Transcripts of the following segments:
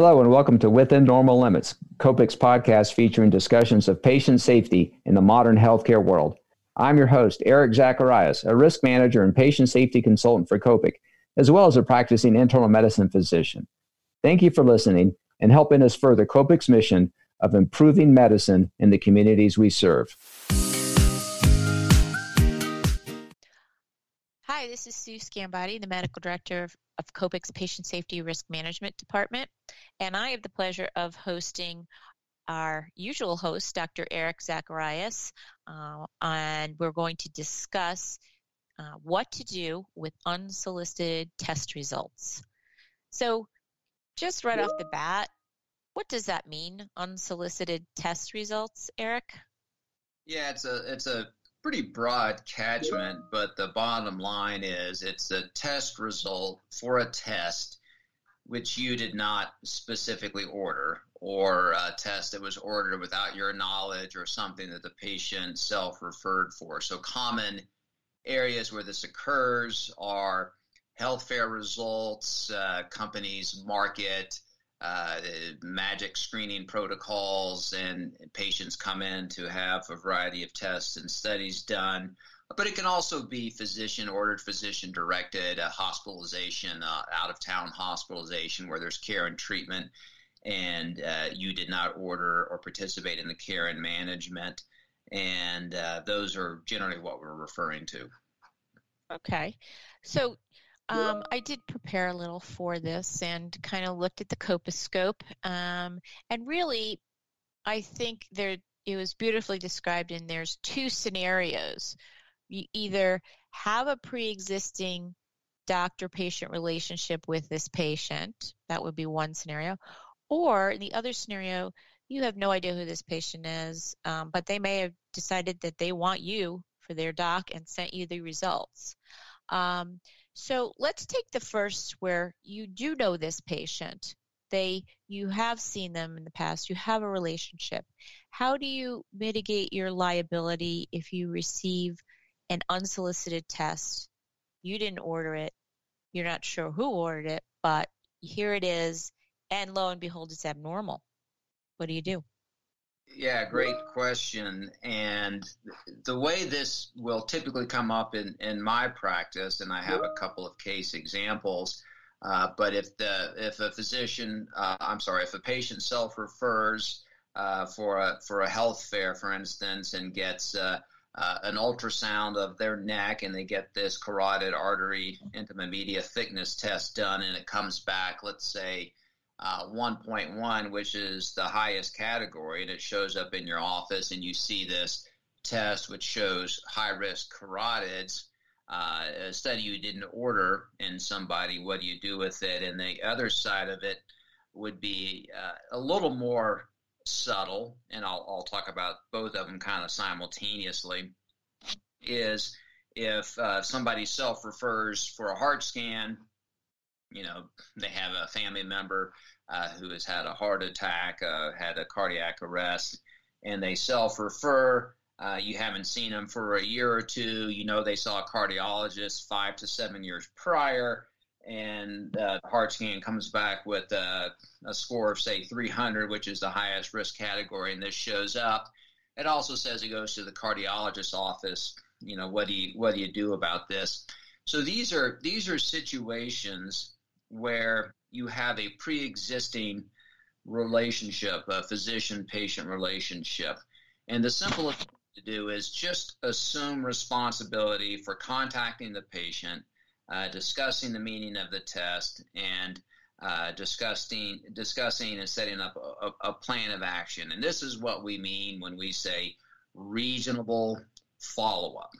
Hello and welcome to Within Normal Limits, Copic's podcast featuring discussions of patient safety in the modern healthcare world. I'm your host, Eric Zacharias, a risk manager and patient safety consultant for Copic, as well as a practicing internal medicine physician. Thank you for listening and helping us further Copic's mission of improving medicine in the communities we serve. This is Sue Scambati, the medical director of, of Copic's Patient Safety Risk Management Department, and I have the pleasure of hosting our usual host, Dr. Eric Zacharias, uh, and we're going to discuss uh, what to do with unsolicited test results. So, just right off the bat, what does that mean, unsolicited test results, Eric? Yeah, it's a it's a pretty broad catchment, but the bottom line is it's a test result for a test which you did not specifically order or a test that was ordered without your knowledge or something that the patient self referred for. So, common areas where this occurs are health fair results, uh, companies market uh, magic screening protocols, and patients come in to have a variety of tests and studies done. But it can also be physician ordered, physician directed uh, hospitalization, uh, out of town hospitalization where there's care and treatment, and uh, you did not order or participate in the care and management. And uh, those are generally what we're referring to. Okay. So um, I did prepare a little for this and kind of looked at the copiscope. Um, and really, I think there it was beautifully described in there's two scenarios. You either have a pre-existing doctor-patient relationship with this patient, that would be one scenario, or in the other scenario, you have no idea who this patient is, um, but they may have decided that they want you for their doc and sent you the results. Um, so let's take the first where you do know this patient. They you have seen them in the past, you have a relationship. How do you mitigate your liability if you receive an unsolicited test? You didn't order it. You're not sure who ordered it, but here it is, and lo and behold, it's abnormal. What do you do? Yeah, great question. And the way this will typically come up in, in my practice, and I have a couple of case examples. Uh, but if the if a physician, uh, I'm sorry, if a patient self refers uh, for a for a health fair, for instance, and gets uh, uh, an ultrasound of their neck, and they get this carotid artery intima media thickness test done, and it comes back, let's say uh, 1.1, which is the highest category, and it shows up in your office, and you see this test which shows high risk carotids. Uh, a study you didn't order in somebody, what do you do with it? And the other side of it would be uh, a little more subtle, and I'll, I'll talk about both of them kind of simultaneously. Is if uh, somebody self refers for a heart scan, you know, they have a family member uh, who has had a heart attack, uh, had a cardiac arrest, and they self refer. Uh, you haven't seen them for a year or two. You know they saw a cardiologist five to seven years prior, and uh, the heart scan comes back with a, a score of, say, 300, which is the highest risk category, and this shows up. It also says it goes to the cardiologist's office. You know, what do you what do you do about this? So these are these are situations where you have a pre-existing relationship, a physician-patient relationship. And the simplest thing to do is just assume responsibility for contacting the patient, uh, discussing the meaning of the test, and uh, discussing discussing and setting up a, a, plan of action. And this is what we mean when we say reasonable follow-up,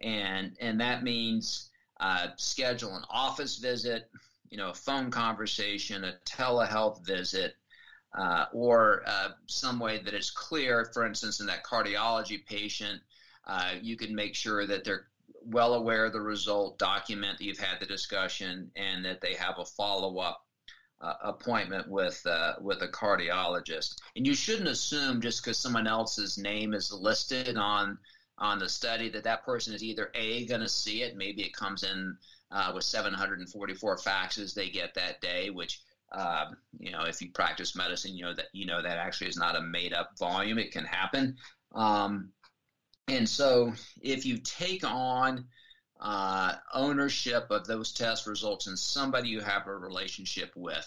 and and that means uh, schedule an office visit, you know, a phone conversation, a telehealth visit, uh, or uh, some way that it's clear, for instance, in that cardiology patient, uh, you can make sure that they're well aware of the result, document that you've had the discussion, and that they have a follow up uh, appointment with uh, with a cardiologist. And you shouldn't assume just because someone else's name is listed on on the study that that person is either a going to see it, maybe it comes in uh, with 744 faxes they get that day, which Um, you know, if you practice medicine, you know that you know that actually is not a made up volume. It can happen. Um, and so, if you take on uh, ownership of those test results and somebody you have a relationship with,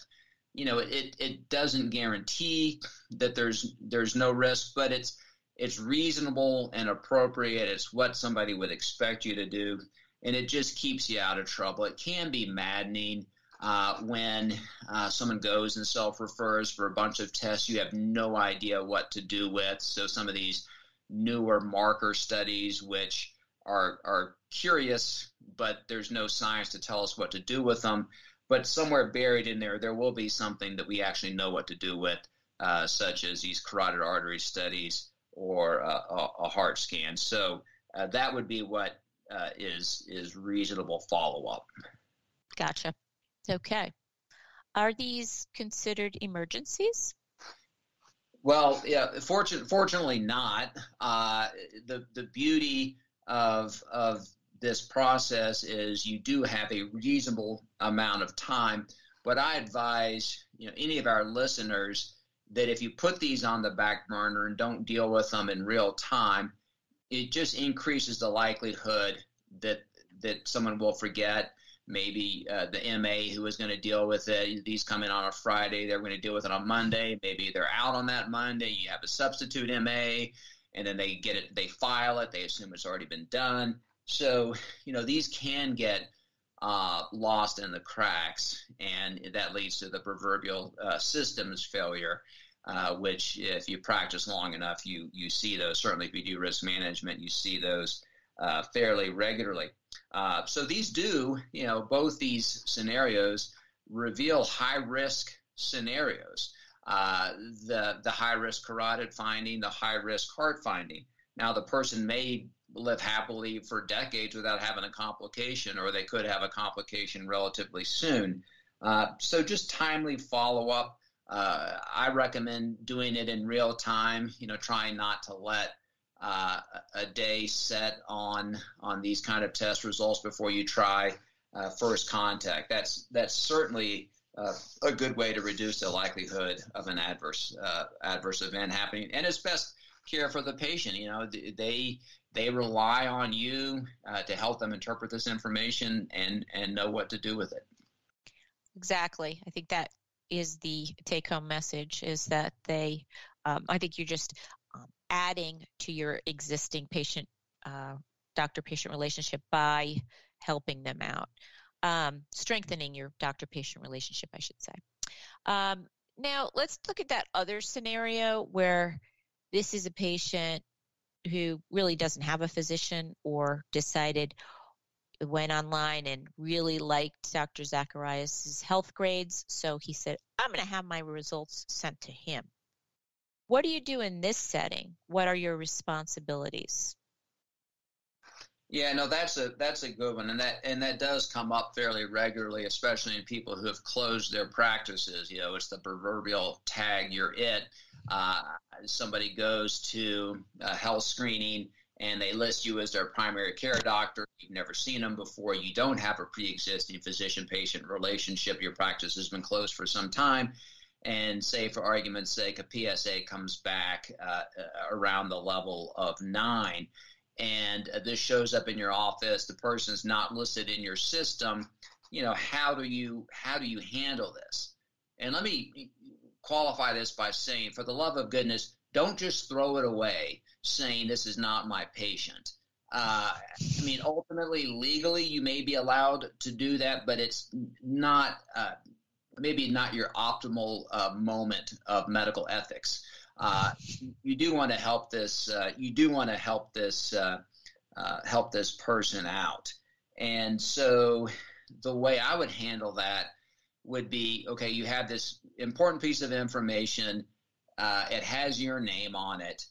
you know, it, it doesn't guarantee that there's there's no risk, but it's it's reasonable and appropriate. It's what somebody would expect you to do, and it just keeps you out of trouble. It can be maddening uh, when uh, someone goes and self refers for a bunch of tests you have no idea what to do with. So some of these newer marker studies, which are are curious, but there's no science to tell us what to do with them. But somewhere buried in there, there will be something that we actually know what to do with, uh, such as these carotid artery studies or uh, a, a, heart scan. So uh, that would be what uh, is is reasonable follow up. Gotcha. Okay. Are these considered emergencies? Well, yeah. Fortune, fortunately, not. Uh, the the beauty of of this process is you do have a reasonable amount of time. But I advise you know any of our listeners that if you put these on the back burner and don't deal with them in real time, it just increases the likelihood that that someone will forget maybe uh, the MA who is going to deal with it. These come in on a Friday, they're going to deal with it on Monday. Maybe they're out on that Monday. You have a substitute MA, and then they get it, they file it, they assume it's already been done. So, you know, these can get uh, lost in the cracks, and that leads to the proverbial uh, systems failure. Uh, which, if you practice long enough, you you see those. Certainly, if you do risk management, you see those uh, fairly regularly. Uh, so these do, you know, both these scenarios reveal high risk scenarios. Uh, the the high risk carotid finding, the high risk heart finding. Now the person may live happily for decades without having a complication, or they could have a complication relatively soon. Uh, so just timely follow up. Uh, I recommend doing it in real time. You know, trying not to let uh, a day set on on these kind of test results before you try uh, first contact. That's that's certainly uh, a good way to reduce the likelihood of an adverse uh, adverse event happening, and it's best care for the patient. You know, they they rely on you uh, to help them interpret this information and and know what to do with it. Exactly. I think that is the take home message is that they um, I think you're just adding to your existing patient uh, doctor patient relationship by helping them out, um, strengthening your doctor patient relationship, I should say. Um, now, let's look at that other scenario where this is a patient who really doesn't have a physician or decided went online and really liked Dr. Zacharias' Healthgrades. So he said, I'm going to have my results sent to him. What do you do in this setting? What are your responsibilities? Yeah, no, that's a that's a good one, and that and that does come up fairly regularly, especially in people who have closed their practices. You know, it's the proverbial tag you're it. Uh, somebody goes to a health screening and they list you as their primary care doctor. You've never seen them before. You don't have a pre-existing physician-patient relationship. Your practice has been closed for some time, and say for argument's sake a PSA comes back uh, around the level of nine, and uh, this shows up in your office, the person is not listed in your system. You know how do you how do you handle this? And let me qualify this by saying, for the love of goodness, don't just throw it away saying this is not my patient. Uh, I mean, ultimately, legally, you may be allowed to do that, but it's not uh, maybe not your optimal uh, moment of medical ethics. Uh, you do want to help this. Uh, you do want to help this uh, help this person out. And so, the way I would handle that would be okay. You have this important piece of information. It has your name on it.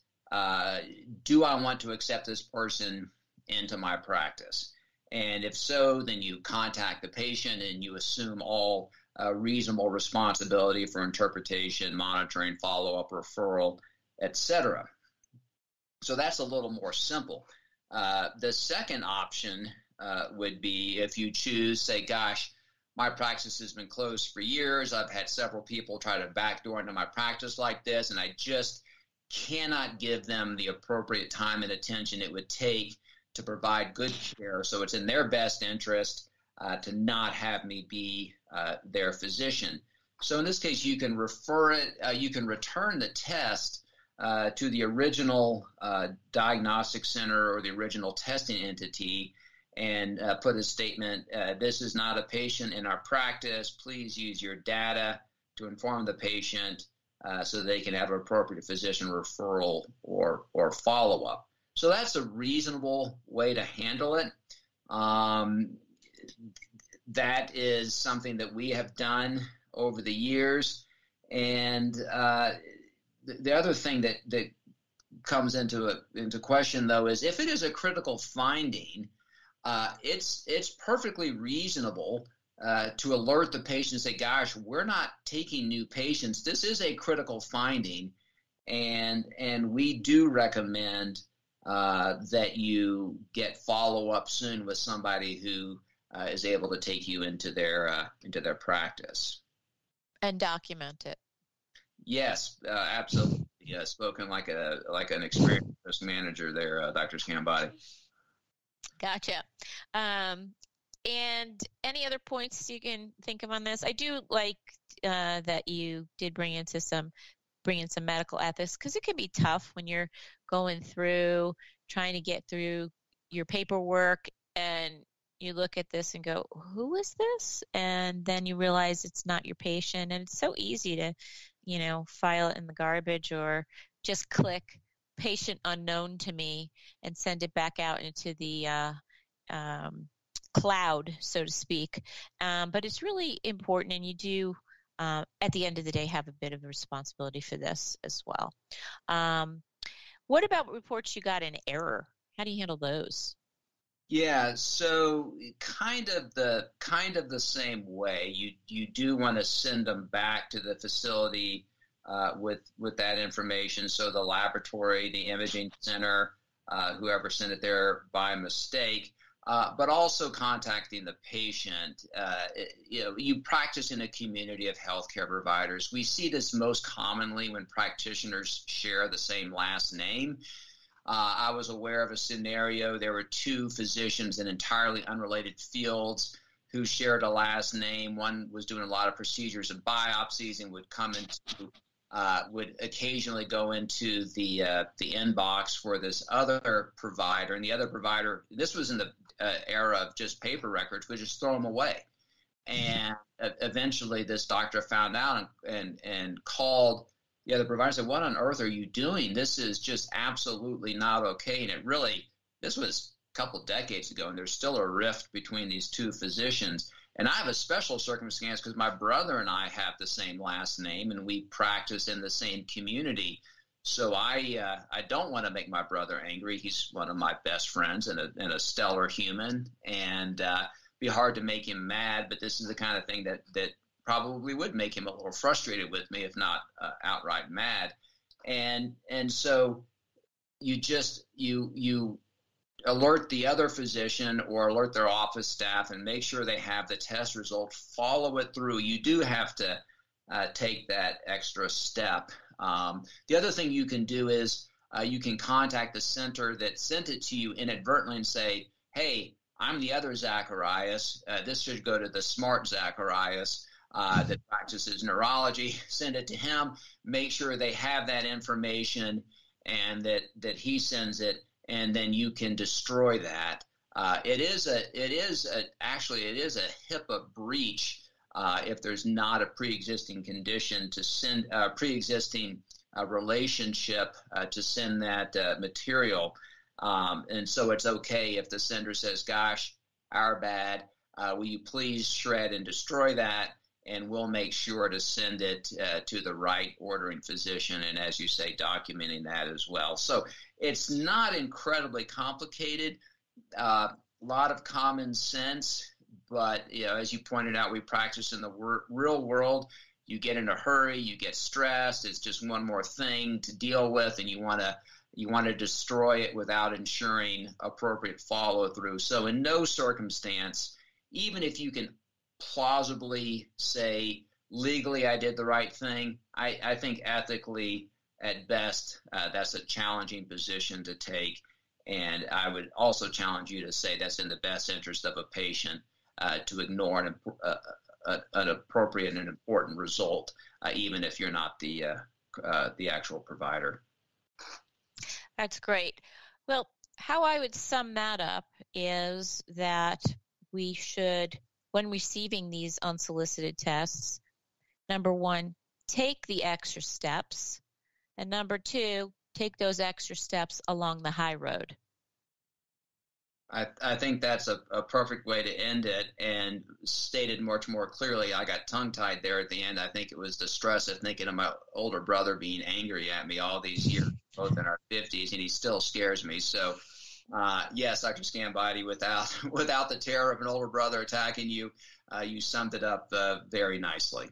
Do I want to accept this person into my practice? And if so, then you contact the patient and you assume all a reasonable responsibility for interpretation, monitoring, follow up, referral, etc. So that's a little more simple. Uh, the second option uh, would be if you choose, say, gosh, my practice has been closed for years. I've had several people try to backdoor into my practice like this, and I just cannot give them the appropriate time and attention it would take to provide good care. So it's in their best interest uh, to not have me be uh, their physician. So in this case, you can refer it, uh, you can return the test uh, to the original uh, diagnostic center or the original testing entity and uh, put a statement this is not a patient in our practice. Please use your data to inform the patient so they can have appropriate physician referral or, or follow up. So that's a reasonable way to handle it. Um, that is something that we have done over the years. And uh, the, the, other thing that, that comes into a, into question, though, is if it is a critical finding, uh, it's it's perfectly reasonable uh, to alert the patient and say, "Gosh, we're not taking new patients. This is a critical finding, and and we do recommend uh, that you get follow up soon with somebody who uh, is able to take you into their uh, into their practice and document it. Yes, uh, absolutely. Yeah, spoken like a like an experienced manager there, uh, Dr. Scambati. Gotcha. Um, and any other points you can think of on this? I do like uh, that you did bring into some bring in some medical ethics because it can be tough when you're going through trying to get through your paperwork and you look at this and go, who is this? And then you realize it's not your patient. And it's so easy to, you know, file it in the garbage or just click patient unknown to me and send it back out into the uh, um, cloud, so to speak. Um, but it's really important, and you do. Uh, at the end of the day, have a bit of a responsibility for this as well. Um, what about reports you got in error? How do you handle those? Yeah, so kind of the kind of the same way. You you do want to send them back to the facility uh, with with that information. So the laboratory, the imaging center, uh, whoever sent it there by mistake, uh, but also contacting the patient. Uh, you know, you practice in a community of healthcare providers. We see this most commonly when practitioners share the same last name. Uh, I was aware of a scenario. There were two physicians in entirely unrelated fields who shared a last name. One was doing a lot of procedures and biopsies and would come into uh, would occasionally go into the uh, the inbox for this other provider, and the other provider. This was in the uh, era of just paper records, would just throw them away. And eventually, this doctor found out and and, and called the provider said, "What on earth are you doing? This is just absolutely not okay." And it really, this was a couple decades ago, and there's still a rift between these two physicians. And I have a special circumstance because my brother and I have the same last name, and we practice in the same community. So I uh, I don't want to make my brother angry. He's one of my best friends and a, and a stellar human, and uh, be hard to make him mad. But this is the kind of thing that that probably would make him a little frustrated with me, if not uh, outright mad. And and so you just you you alert the other physician or alert their office staff and make sure they have the test result. Follow it through. You do have to uh, take that extra step. Um, the other thing you can do is uh, you can contact the center that sent it to you inadvertently and say, "Hey, I'm the other Zacharias. Uh, this should go to the smart Zacharias." uh, that practices neurology, send it to him, make sure they have that information and that, that he sends it, and then you can destroy that. Uh, it is a it is a, actually it is a HIPAA breach uh, if there's not a pre-existing condition to send a uh, pre-existing uh, relationship uh, to send that material, um, and so it's okay if the sender says, "Gosh, our bad. will you please shred and destroy that?" and we'll make sure to send it uh, to the right ordering physician and as you say documenting that as well so it's not incredibly complicated a uh, lot of common sense but you know as you pointed out we practice in the wor- real world you get in a hurry you get stressed it's just one more thing to deal with and you want to you want to destroy it without ensuring appropriate follow through so in no circumstance even if you can plausibly say legally I did the right thing. I, I think ethically, at best, uh, that's a challenging position to take. And I would also challenge you to say that's in the best interest of a patient uh, to ignore an, uh, uh an appropriate and important result, uh, even if you're not the uh, the actual provider. That's great. Well, how I would sum that up is that we should, when receiving these unsolicited tests, number one, take the extra steps, and number two, take those extra steps along the high road. I, I think that's a, a perfect way to end it and stated much more clearly. I got tongue tied there at the end. I think it was the stress of thinking of my older brother being angry at me all these years, both in our 50s, and he still scares me. So, uh, yes, Dr. Scambati, without, without the terror of an older brother attacking you, uh, you summed it up uh, very nicely.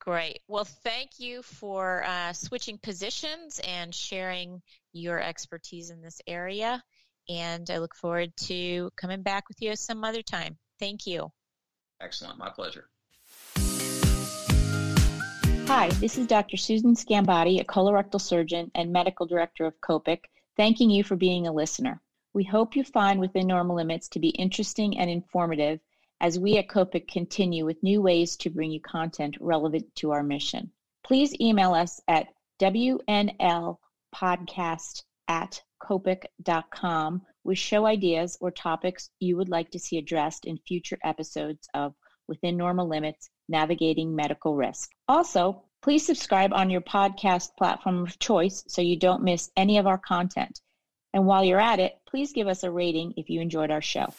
Great. Well, thank you for uh, switching positions and sharing your expertise in this area and I look forward to coming back with you some other time. Thank you. Excellent. My pleasure. Hi, this is Dr. Susan Scambati, a colorectal surgeon and medical director of COPIC, thanking you for being a listener. We hope you find Within Normal Limits to be interesting and informative as we at COPIC continue with new ways to bring you content relevant to our mission. Please email us at wnlpodcast at copic.com with show ideas or topics you would like to see addressed in future episodes of Within Normal Limits Navigating Medical Risk. Also, please subscribe on your podcast platform of choice so you don't miss any of our content. And while you're at it, please give us a rating if you enjoyed our show.